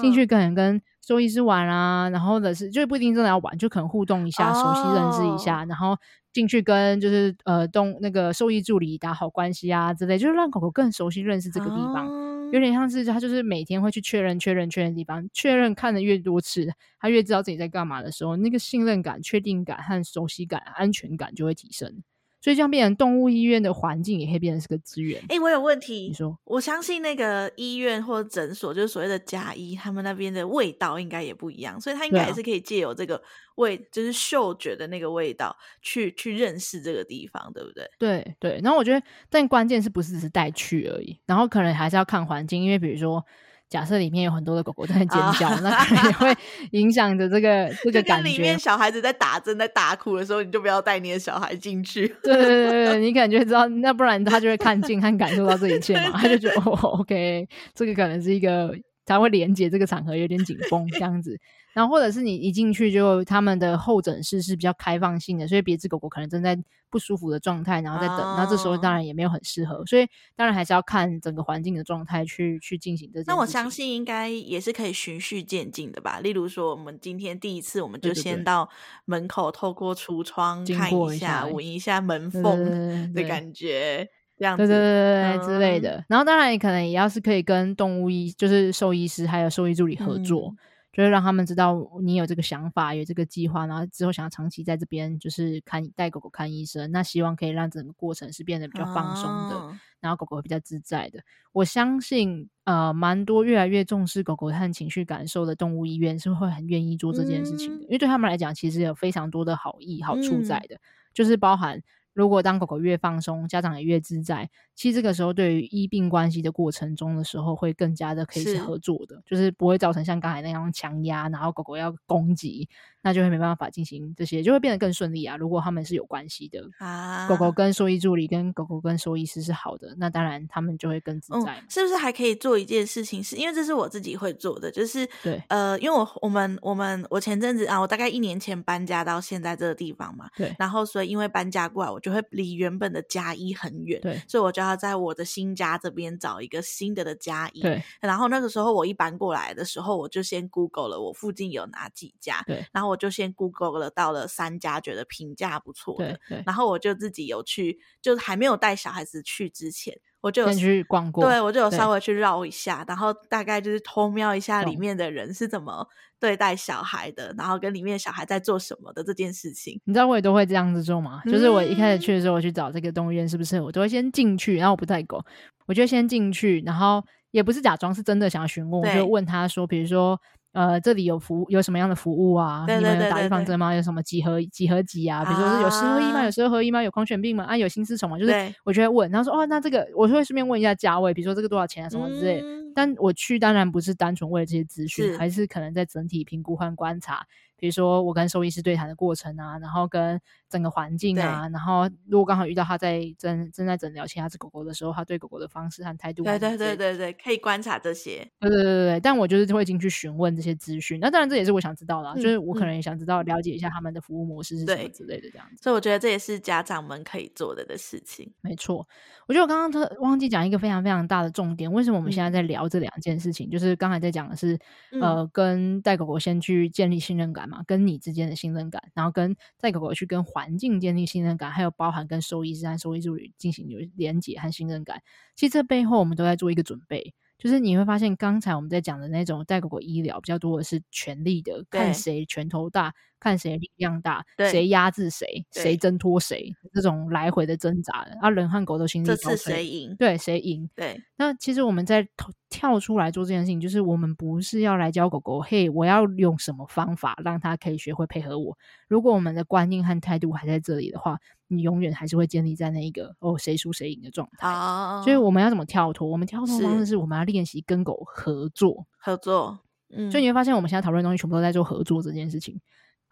进、哦、去跟人跟兽医师玩啊，然后或者是就不一定真的要玩，就可能互动一下，哦、熟悉认识一下，然后进去跟就是呃动那个兽医助理打好关系啊之类，就是让狗狗更熟悉认识这个地方，哦、有点像是它就是每天会去确认确认确认地方，确认看的越多次，它越知道自己在干嘛的时候，那个信任感、确定感和熟悉感、安全感就会提升。所以这样变成动物医院的环境，也可以变成是个资源。哎、欸，我有问题。你说，我相信那个医院或者诊所，就是所谓的家医，他们那边的味道应该也不一样，所以他应该也是可以借由这个味，啊、就是嗅觉的那个味道，去去认识这个地方，对不对？对对。然后我觉得，但关键是不是只是带去而已？然后可能还是要看环境，因为比如说。假设里面有很多的狗狗在尖叫，啊、那可能也会影响着这个 这个感觉。里面小孩子在打针、在打哭的时候，你就不要带你的小孩进去。对对对对，你可能就知道，那不然他就会看尽和感受到这一切嘛，他就觉得哦，OK，这个可能是一个他会连接这个场合有点紧绷这样子。然后或者是你一进去就他们的候诊室是比较开放性的，所以别只狗狗可能正在不舒服的状态，然后在等，那、哦、这时候当然也没有很适合，所以当然还是要看整个环境的状态去去进行这件。那我相信应该也是可以循序渐进的吧。例如说，我们今天第一次，我们就先到门口，透过橱窗看一下，闻一下门缝的感觉，这样子，对对对对、嗯、之类的。然后当然你可能也要是可以跟动物医，就是兽医师还有兽医助理合作。嗯就是让他们知道你有这个想法，有这个计划，然后之后想要长期在这边，就是看带狗狗看医生。那希望可以让整个过程是变得比较放松的，哦、然后狗狗会比较自在的。我相信，呃，蛮多越来越重视狗狗和情绪感受的动物医院是会很愿意做这件事情的，嗯、因为对他们来讲，其实有非常多的好意、好处在的，嗯、就是包含。如果当狗狗越放松，家长也越自在，其实这个时候对于医病关系的过程中的时候，会更加的可以是合作的，是就是不会造成像刚才那样强压，然后狗狗要攻击，那就会没办法进行这些，就会变得更顺利啊。如果他们是有关系的啊，狗狗跟兽医助理跟狗狗跟兽医师是好的，那当然他们就会更自在。嗯，是不是还可以做一件事情是？是因为这是我自己会做的，就是对，呃，因为我我们我们我前阵子啊，我大概一年前搬家到现在这个地方嘛，对，然后所以因为搬家过来，我就。就会离原本的家医很远，对，所以我就要在我的新家这边找一个新的的家医。对，然后那个时候我一搬过来的时候，我就先 Google 了我附近有哪几家，对，然后我就先 Google 了到了三家，觉得评价不错的，对，对，然后我就自己有去，就是还没有带小孩子去之前。我就有去逛过，对，我就有稍微去绕一下，然后大概就是偷瞄一下里面的人是怎么对待小孩的，然后跟里面小孩在做什么的这件事情。你知道我也都会这样子做吗？嗯、就是我一开始去的时候，我去找这个动物医院是不是，我都会先进去，然后我不带狗，我就先进去，然后也不是假装，是真的想要询问，我就问他说，比如说。呃，这里有服有什么样的服务啊？对对对对对，你们有打预防针吗？有什么几何几何几啊？比如说是有十合一吗？有十二合一吗？有狂犬病吗？啊，有心丝虫吗？就是我就会问，然后说哦，那这个我会顺便问一下价位，比如说这个多少钱啊，什么之类的。嗯、但我去当然不是单纯为了这些资讯，还是可能在整体评估和观察。比如说我跟兽医师对谈的过程啊，然后跟整个环境啊，然后如果刚好遇到他在正正在诊疗其他只狗狗的时候，他对狗狗的方式和态度，对对对对对，可以观察这些。对对对对对，但我就是会进去询问这些资讯。那当然这也是我想知道的，就是我可能也想知道了解一下他们的服务模式是什么之类的这样子。所以我觉得这也是家长们可以做的的事情。没错，我觉得我刚刚特忘记讲一个非常非常大的重点。为什么我们现在在聊这两件事情？嗯，就是刚才在讲的是，嗯，呃，跟带狗狗先去建立信任感嘛，跟你之间的信任感，然后跟带狗狗去跟环境建立信任感，还有包含跟兽医师和兽医助理进行有连结和信任感。其实这背后我们都在做一个准备，就是你会发现刚才我们在讲的那种带狗狗医疗比较多的是权力的，看谁拳头大。看谁力量大，谁压制谁，谁挣脱谁，这种来回的挣扎的，啊，人和狗都心力交瘁，这次谁赢？对，谁赢？对。那其实我们在跳出来做这件事情，就是我们不是要来教狗狗，嘿，我要用什么方法让它可以学会配合我。如果我们的观念和态度还在这里的话，你永远还是会建立在那一个哦，谁输谁赢的状态。啊，所以我们要怎么跳脱？我们跳脱的方式是我们要练习跟狗合作，合作。嗯，所以你会发现，我们现在讨论的东西全部都在做合作这件事情。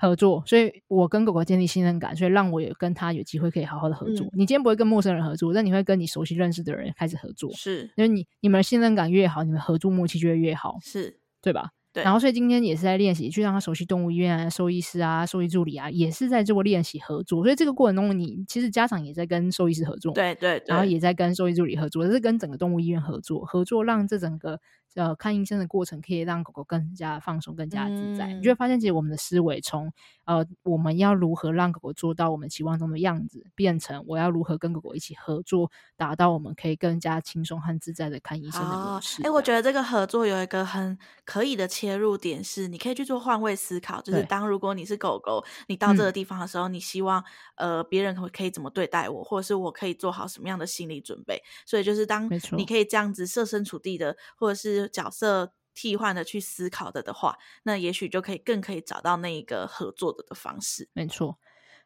合作，所以我跟狗狗建立信任感，所以让我有跟他有机会可以好好的合作。嗯、你今天不会跟陌生人合作，但你会跟你熟悉认识的人开始合作，是，因为你你们的信任感越好，你们合作默契就会越好，是对吧？对。然后，所以今天也是在练习，去让他熟悉动物医院啊、兽医师啊、兽医助理啊，也是在做练习合作。所以这个过程中，你其实家长也在跟兽医师合作，对对，对，然后也在跟兽医助理合作，这是跟整个动物医院合作，合作让这整个。呃，看医生的过程可以让狗狗更加放松、更加自在。嗯、你就会发现，其实我们的思维从呃，我们要如何让狗狗做到我们期望中的样子，变成我要如何跟狗狗一起合作，达到我们可以更加轻松和自在的看医生的模式。哎、哦，我觉得这个合作有一个很可以的切入点是，你可以去做换位思考，就是当如果你是狗狗，你到这个地方的时候，嗯、你希望呃别人可可以怎么对待我，或者是我可以做好什么样的心理准备。所以就是当你可以这样子设身处地的，或者是角色替换的去思考的的话，那也许就可以更可以找到那一个合作的的方式。没错。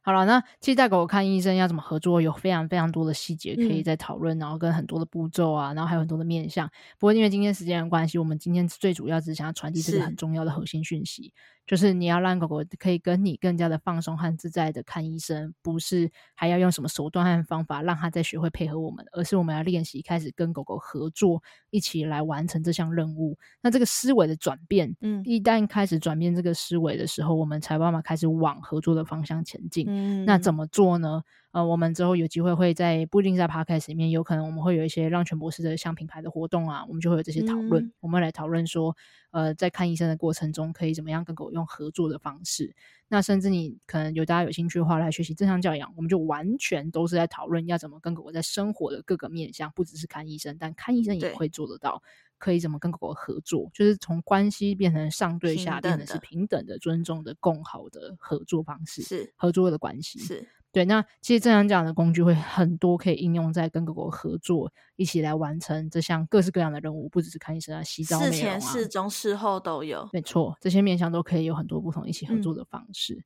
好了，那其实带狗狗看医生要怎么合作，有非常非常多的细节可以再讨论，嗯，然后跟很多的步骤啊，然后还有很多的面向。不过因为今天时间的关系，我们今天最主要只是想要传递这个很重要的核心讯息。就是你要让狗狗可以跟你更加的放松和自在的看医生，不是还要用什么手段和方法让它再学会配合我们，而是我们要练习开始跟狗狗合作，一起来完成这项任务。那这个思维的转变，嗯，一旦开始转变这个思维的时候，我们才慢慢开始往合作的方向前进。嗯，那怎么做呢？呃，我们之后有机会会在不一定在 Podcast 里面，有可能我们会有一些让犬博士的像品牌的活动啊，我们就会有这些讨论。嗯、我们来讨论说，呃，在看医生的过程中，可以怎么样跟狗用合作的方式。那甚至你可能有大家有兴趣的话，来学习正向教养，我们就完全都是在讨论要怎么跟狗狗在生活的各个面向，不只是看医生，但看医生也会做得到，可以怎么跟狗狗合作，就是从关系变成上对下，变成是平等的、尊重的、共好的合作方式，是合作的关系，是。对，那其实正向讲的工具会很多，可以应用在跟狗狗合作，一起来完成这项各式各样的任务，不只是看医生啊、洗澡、啊，事前、事中、事后都有。没错，这些面向都可以有很多不同一起合作的方式。嗯、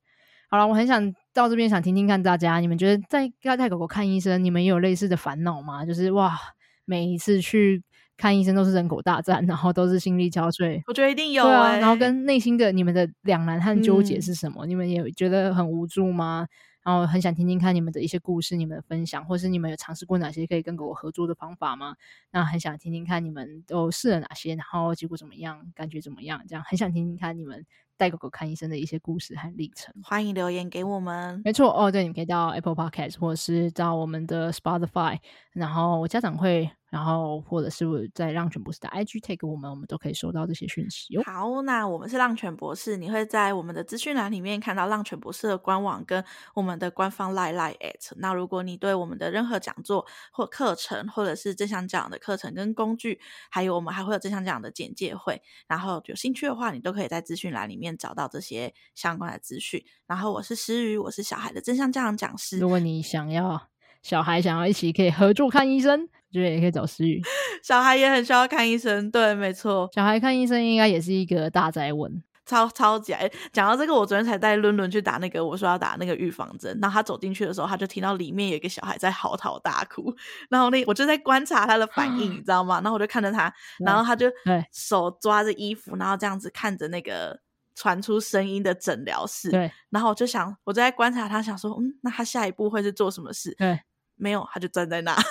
好了，我很想到这边想听听看大家，你们觉得在要带狗狗看医生，你们也有类似的烦恼吗？就是哇，每一次去看医生都是人口大战，然后都是心力交瘁。我觉得一定有、欸，对啊。然后跟内心的你们的两难和纠结是什么？嗯、你们也觉得很无助吗？然后很想听听看你们的一些故事，你们的分享，或是你们有尝试过哪些可以跟狗狗合作的方法吗？那很想听听看你们都试了哪些，然后结果怎么样，感觉怎么样？这样很想听听看你们带狗狗看医生的一些故事和历程。欢迎留言给我们。没错哦，对，你可以到 Apple Podcast 或者是到我们的 Spotify，然后家长会。然后，或者是在浪犬博士的 IG take 我们，我们都可以收到这些讯息。好，那我们是浪犬博士，你会在我们的资讯栏里面看到浪犬博士的官网跟我们的官方 line line at。那如果你对我们的任何讲座或课程，或者是正向讲的课程跟工具，还有我们还会有正向讲的简介会，然后有兴趣的话，你都可以在资讯栏里面找到这些相关的资讯。然后我是诗雨，我是小孩的正向教养讲师。如果你想要小孩想要一起可以合作看医生。我觉得也可以找思雨，小孩也很需要看医生，对，没错，小孩看医生应该也是一个大灾问，超超级。讲到这个，我昨天才带伦伦去打那个，我说要打那个预防针，然后他走进去的时候，他就听到里面有一个小孩在嚎啕大哭，然后那我就在观察他的反应，你 知道吗？然后我就看着他，然后他就手抓着衣服，然后这样子看着那个传出声音的诊疗室，对，然后我就想，我就在观察他，想说，嗯，那他下一步会是做什么事？对，没有，他就站在那。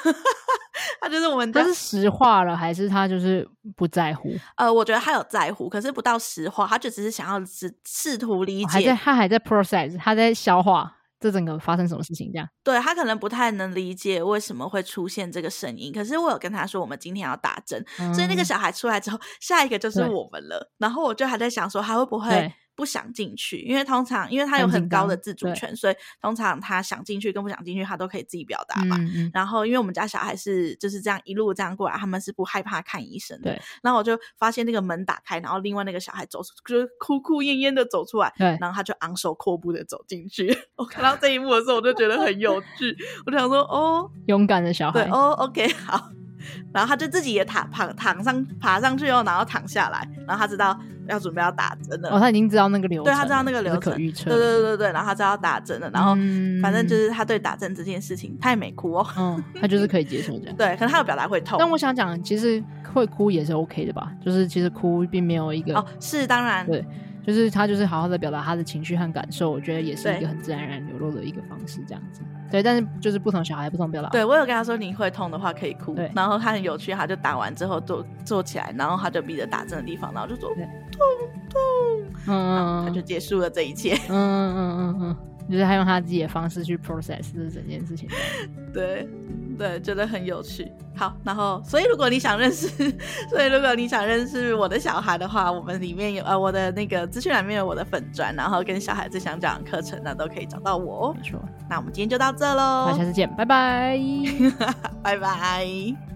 他就是我们，他是石化了，还是他就是不在乎？呃，我觉得他有在乎，可是不到石化，他就只是想要试试图理解，还在他还在 process，他在消化这整个发生什么事情这样。对，他可能不太能理解为什么会出现这个声音，可是我有跟他说我们今天要打针，嗯，所以那个小孩出来之后，下一个就是我们了。然后我就还在想说他会不会。不想进去，因为通常因为他有很高的自主权，所以通常他想进去跟不想进去，他都可以自己表达嘛。嗯嗯。然后因为我们家小孩是就是这样一路这样过来，他们是不害怕看医生的。对。然后我就发现那个门打开，然后另外那个小孩走出，就是哭哭咽咽的走出来。对。然后他就昂首阔步的走进去。我看到这一幕的时候，我就觉得很有趣。我就想说，哦，勇敢的小孩。对，哦，OK，好。然后他就自己也躺躺躺上爬上去哦，然后躺下来，然后他知道要准备要打针了。哦，他已经知道那个流程，对，他知道那个流程，可预测。对对对对，然后他知道要打针了，然后反正就是他对打针这件事情，他也没哭哦，嗯，他就是可以接受这 样。对，可能他有表达会痛。但我想讲，其实会哭也是 OK 的吧，就是其实哭并没有一个哦，是当然对。就是他，就是好好的表达他的情绪和感受，我觉得也是一个很自然而然流露的一个方式，这样子。对，但是就是不同小孩不同表达。对，我有跟他说，你会痛的话可以哭。对，然后他很有趣，他就打完之后坐坐起来，然后他就逼着打针的地方，然后就说痛痛，嗯，他就结束了这一切。嗯嗯嗯嗯嗯，就是他用他自己的方式去 process 这整件事情。对。对，觉得很有趣。好，然后，所以如果你想认识，所以如果你想认识我的小孩的话，我们里面有呃，我的那个资讯栏里面有我的粉砖，然后跟小孩子想讲课程，那都可以找到我。没错。那我们今天就到这喽，那下次见，拜拜，拜拜。